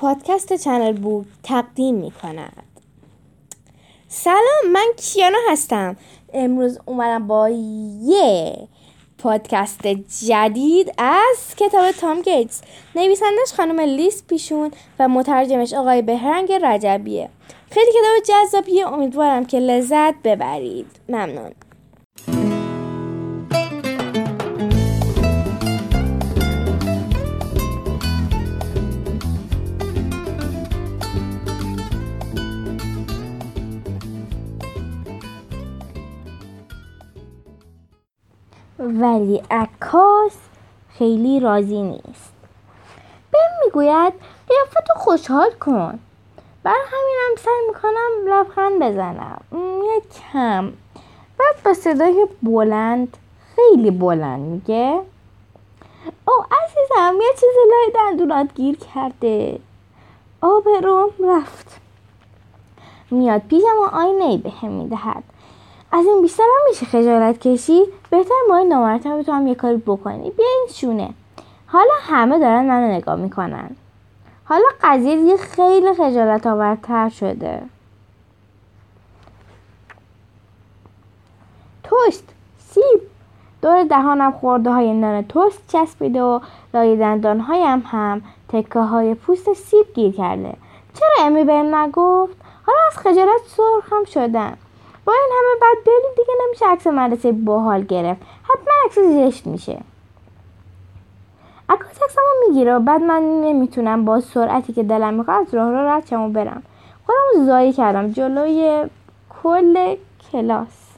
پادکست چنل بوک تقدیم می کند سلام من کیانا هستم. امروز اومدم با یه پادکست جدید از کتاب تام گیتس. نویسندش خانم لیس پیشون و مترجمش آقای بهرنگ رجبیه. خیلی کتاب جذابیه امیدوارم که لذت ببرید. ممنون. ولی عکاس خیلی راضی نیست. بهم می‌گوید قیافتو خوشحال کن. بر همینم سعی می‌کنم لبخند بزنم. یه کم بعد با صدای بلند خیلی بلند میگه او عزیزم یه چیزی لای دندونات گیر کرده. آب روم رفت. میاد پیشم و آینه ای به هم می‌دهد. از این بیشتر هم میشه خجالت کشی؟ بهتر این نامرتبه تو هم یه کاری بکنی. بیا این شونه. حالا همه دارن منو نگاه می‌کنن. حالا قضیه دیگه خیلی خجالت آورتر شده. توست. سیب. دور دهانم خورده های نان توست چسبیده و لای دندان هایم هم تکه های پوست سیب گیر کرده. چرا امی بهم نگفت؟ حالا از خجالت سرخم شدم. با این همه بعد بریم دیگه نمیشه عکس مدرسه باحال گرفت. حتما عکس زشت میشه. عکاس عکسمو می‌گیره. و بعد من نمی‌تونم با سرعتی که دلم می‌خواد از راه رو رد و برم. خودمو زایی کردم. جلوی کل کلاس.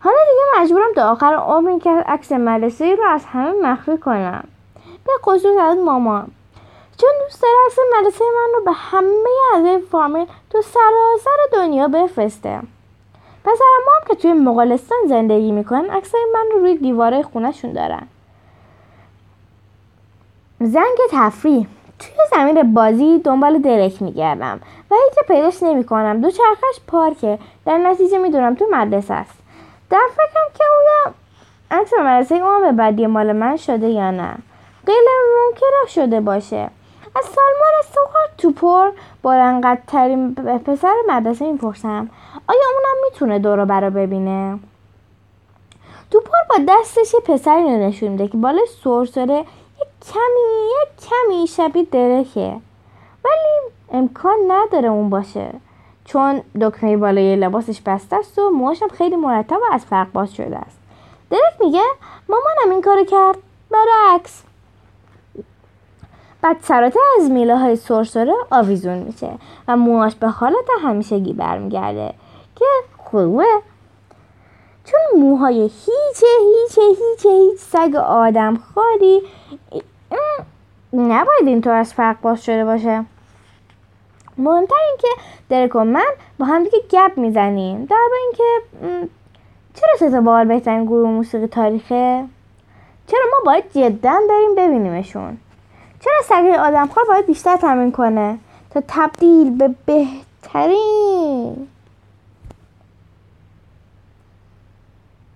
حالا دیگه مجبورم تا آخر عمر که عکس مدرسه رو از همه مخفی کنم. به خصوص از مامان چون دوست داره عکس مدرسه من رو به همه اعضای فامیل تو سراسر دنیا بفرسته. پسرم ما هم که توی مغولستان زندگی می‌کنن عکسای من رو روی دیواره خونهشون دارن. زنگ تفریح. توی زمین بازی دنبال درک میگردم. و هیچ پیداش نمی‌کنم. دو چرخش پارکه. در نتیجه می‌دونم تو مدرسه است. در فکرم که اویا عکس مدرسه اون به بدی مال من شده یا نه. غیر ممکنه شده باشه. از سالمار سوهار توپر بلندقدر ترین پسر مدرسه می‌پرسم. آیا اونم می‌تونه دورو برا ببینه. توپر با دستش یه پسری رو نشون میده که بالای سرسره یه کمی یه کمی شبیه درکه. ولی امکان نداره اون باشه. چون دکمه بالای لباسش بسته است و موهاشم خیلی مرتب و از فرق باز شده است. درک میگه مامانم این کارو کرد. برعکس. بعد سراته از میله های سرسره آویزون میشه و موهاش به حالت همیشگی برمیگرده که خوبه چون موهای هیچه هیچه هیچه هیچ سگ آدم خاری نباید اینطور از فرق باز شده باشه. مهمتر اینکه درک و من با هم دیگه گپ می‌زنیم. در اینکه چرا سه بار بهترین گروه موسیقی تاریخه؟ چرا ما باید جدا بریم ببینیمشون؟ چرا سگه آدمخوار باید بیشتر تمرین کنه تا تبدیل به بهترین؟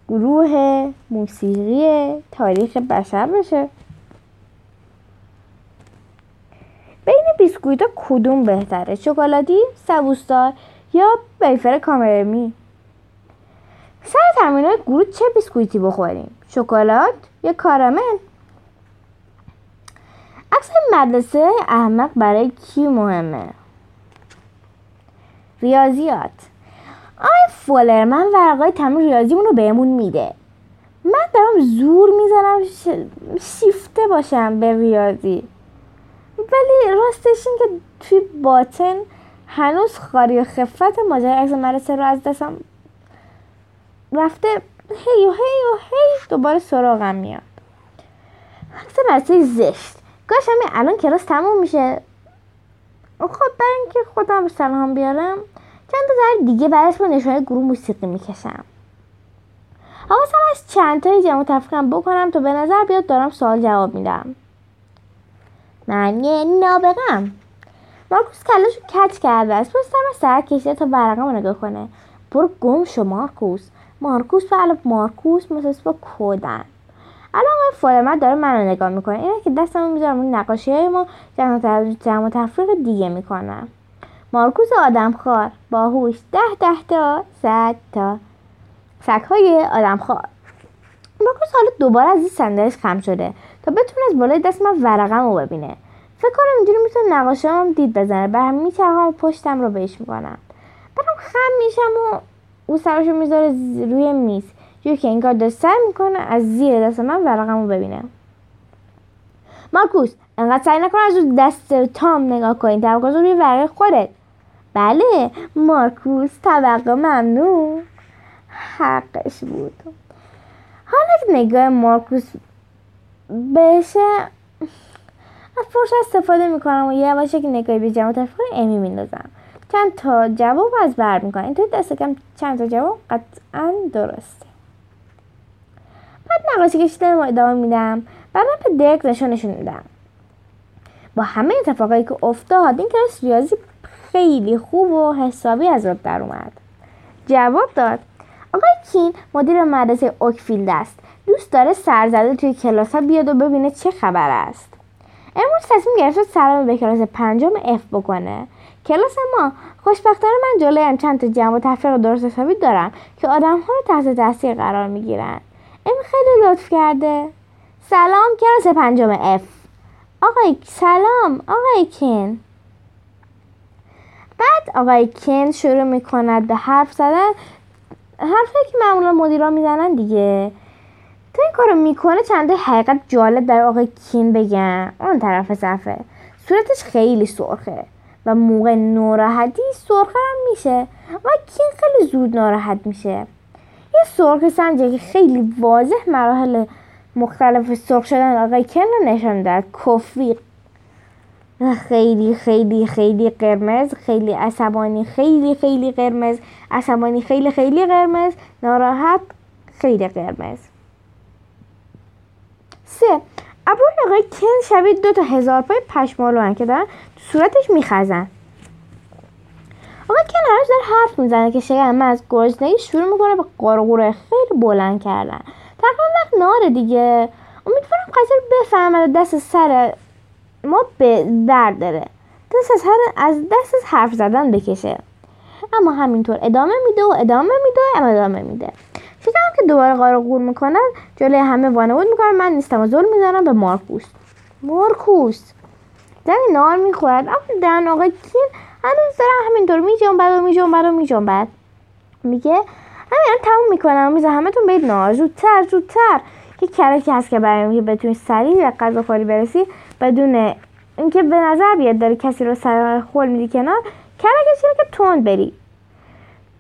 گروه موسیقی تاریخ بشر بشه. بین بیسکویت کدوم بهتره؟ شکلاتی سبوستار یا بیفر کامرمی؟ سر تمرین گروه چه بیسکویتی بخوریم؟ شکلات یا کارامل؟ عکس مدرسه احمق برای کی مهمه؟ ریاضیات. آی فولر من ورقای تمرین ریاضیمون رو بهمون میده. من دارم زور می‌زنم شیفته باشم به ریاضی. ولی راستش این که توی باطن هنوز خاری و خفت ماجرای عکس مدرسه رو از دستم رفته هی و هی و هی دوباره سراغم میاد. عکس مدرسه زشت. کاش همین الان کلاس تموم میشه. خب برای اینکه خودم سلام بیارم چند تا دیگه بعدش با نشانه گروه موسیقی می‌کشم. حواسم از چند تایی جمع تفریقم بکنم تا به نظر بیاد دارم سوال جواب میدم. من یه نابغم. مارکوس کلاشو کچ کرده است. پستم سر کشیده تا ورقم نگاه کنه. برو گم شو مارکوس. مارکوس به مارکوس مثل با کودن. الان آقای فولمت داره منو نگاه می‌کنه. اینه که دستمو می‌ذارم اون نقاشی های ما جمع و تفریق دیگه می‌کنم مارکوس آدمخوار. باهوش ده ده تا صد تا. سگ های آدمخوار. مارکوس حالا دوباره از این صندلیش خم شده تا بتونه از بالای دست من ورقم رو ببینه. فکر کنم اینجوری می‌تونه نقاشه هم دید بزنه. همین میچرخم و پشتم رو بهش می‌کنم. برام خم میشم و او سرشو می‌ذاره روی میز. جوری که انگار داره سعی می‌کنه از زیر دست من ورقم رو ببینه. مارکوس انقدر سعی نکن از دست تام نگاه کنی. تمرکز روی ورقه خودت. بله مارکوس طبقه ممنون حقش بود. حالا نگاه مارکوس بشه از فرصت استفاده می‌کنم و یه باشه که نگاهی به جمع تفکر امی میندازم. چند تا جواب از بر می‌کنم اینطور دست کم چند تا جواب قطعا درسته. بعد نقاشی کشیدن ادامه میدم. بعدم به درک نشانشون میدم. با همه اتفاقایی که افتاد این کلاس ریاضی خیلی خوب و حسابی از آب در اومد. جواب داد آقای کین مدیر مدرسه اوکفیلد است. دوست داره سرزده توی کلاس ها بیاد و ببینه چه خبر است. امروز تصمیم گرفته سلام به کلاس پنجم F بکنه. کلاس ما خوشبختانه من جلویم چند تا جمع و تفریق درست حسابی دارم که آدم ها رو تحت تاثیر قرار می‌گیرن. امی خیلی لطف کرده. سلام کلاس پنجم اف آقای سلام آقای کین. آقای کن شروع می‌کند به حرف زدن. حرفی که معمولا مدیران می‌زنن دیگه. تا این کارو می‌کنه چند حقیقت جالب در آقای کین بگم. اون طرف صفحه. صورتش خیلی سرخه و موقع ناراحتی سرخه هم میشه و کین خیلی زود ناراحت میشه. یه سرخ سنجه که خیلی واضح مراحل مختلف سرخ شدن آقای کن رو نشان داد خیلی خیلی خیلی قرمز خیلی عصبانی خیلی خیلی قرمز. عصبانی خیلی خیلی قرمز. ناراحت خیلی قرمز. سه ابروی آقای کن شبیه دو تا هزار پای پشمالو که دارن تو صورتش میخزن. آقای کن هرش داره حرف می‌زنه که شکر من از گرسنگی شروع می‌کنه به قارقوره خیلی بلند کردن. تقریبا وقت ناره دیگه. امیدوارم قضیه رو دست سر ما به درد داره. دست از, هر از دست از حرف زدن بکشه. اما همینطور ادامه میده و ادامه میده و ادامه میده. فکرم که دوباره قاره قور می‌کنن جلوی همه وانمود می‌کنن من نیستم و ظلم می‌زنم به مارکوس. مارکوس! زنی نار می‌خورد اما دهن آقای کین هنوز دارم همینطور میجنبد و میجنبد و میجنبد. میگه همین تموم می‌کنم. میزه همتون برید نار. زودتر زودتر. یه کرکی هست که برای که بتونی سریع به غذا خوری برسی. بدون اینکه به نظر بیاد داری کسی رو سر خول میدی کنار کرکش اینه که تند بری.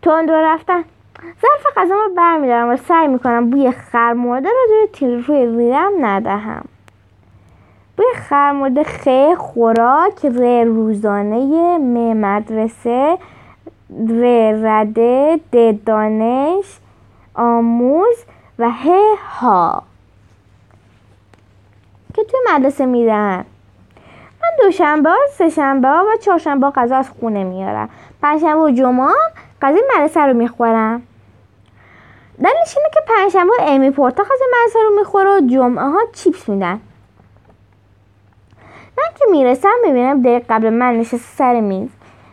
تند رو رفتن. ظرف غذا رو برمیدارم و سعی می‌کنم بوی خرمرده رو روی روی ریرم ندهم. بوی خرمرده خ خوراک ر روزانه م مدرسه ر رده د دانش آموز و ه ها. که توی مدرسه میرن من دوشنبه سه شنبه و چهارشنبه غذا از خونه میارم. پنجشنبه و جمعه غذای مدرسه رو می‌خورم. دلیلش اینه که پنجشنبه امی پورتا غذای مدرسه رو می‌خوره و جمعه ها چیپس میدن. من که می‌رسم می‌بینم دقیق قبل من نشسته سر میز.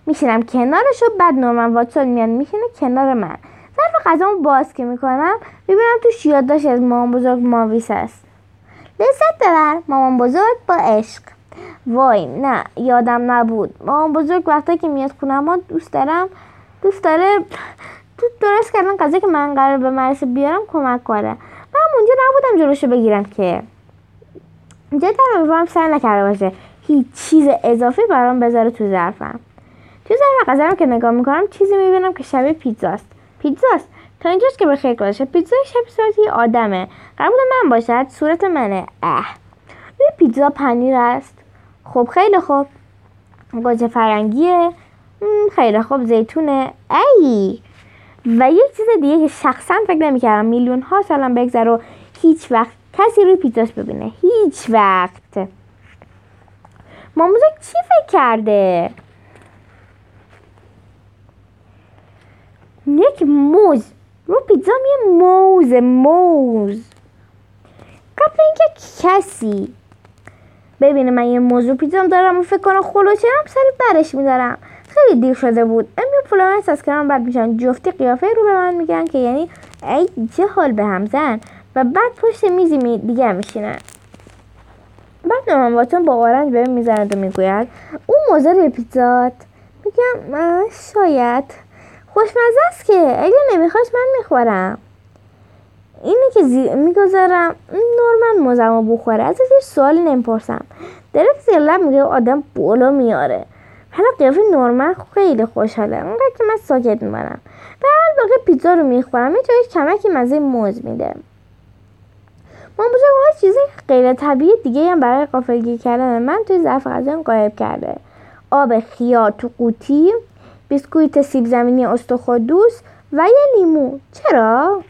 میشینم کنارش و بعد نورمن واتسون میاد میشینه کنار من. ظرف غذامو باز که می‌کنم می‌بینم تو یادداشت از مامان بزرگ ماویس است لذت ببر. مامان بزرگ با عشق. وای نه یادم نبود. مامان بزرگ وقتی که میاد خونم ما دوست دارم دوست داره تو درست کردن قضیه که من قرار به مرسه بیارم کمک کنه. من اونجا نبودم جلوشو بگیرم که. اینجا در سعی نکرده باشه. هیچ چیز اضافی برام بذاره تو ظرفم. تو ظرف غذا که نگاه می‌کنم چیزی می‌بینم که شبیه پیتزاست. پیتزاست. تا اینجاست که به خیر باشه پیتزا شبیه صورت یه آدمه. قرار من باشد صورت منه. اه. روی پیتزا پنیر است. خب خیلی خوب. گوجه فرنگیه. خیلی خوب. زیتونه. ای! و یک چیز دیگه که شخصا فکر نمی‌کردم میلیون ها سالم بگذره و هیچ وقت کسی روی پیتزاش ببینه. هیچ وقت. ماموزا چی فکر کرده؟ یک موز. رو پیتزا یه موز موز. قبل اینکه کسی ببینه من یه موضوع پیزام دارم و فکر کنم خلوچرم سری برش میدارم خیلی دیر شده بود. امی و فلورنس از کنار رد میشن جفتی قیافه رو به من میگن که یعنی ای چه حال به هم زن. و بعد پشت میزی می دیگه میشینن بعد نورمان واتون با آرنج به می‌زند و می‌گوید اون موزه پیتزات؟ میگم شاید. خوشمزه است که اگه نمیخواش من می‌خورم. اینه که زی... می‌گذارم نورمن موزمو بخوره. ازش سوالی نمی‌پرسم. درک زیر میگه آدم بولو میاره. حالا قیافه نورمن خیلی خوشحاله. اونقدر که من ساکت میمانم. در حال باقی پیتزا رو می‌خورم. یه کمکی مزه موز میده. ما ها چیز غیر طبیعی دیگه هم برای قافلگیر کردن من توی ظرف غذایم قایب کرده. آب خیار تو قوطی. بیسکویت سیب زمینی استخودوس و یه لیمو. چرا؟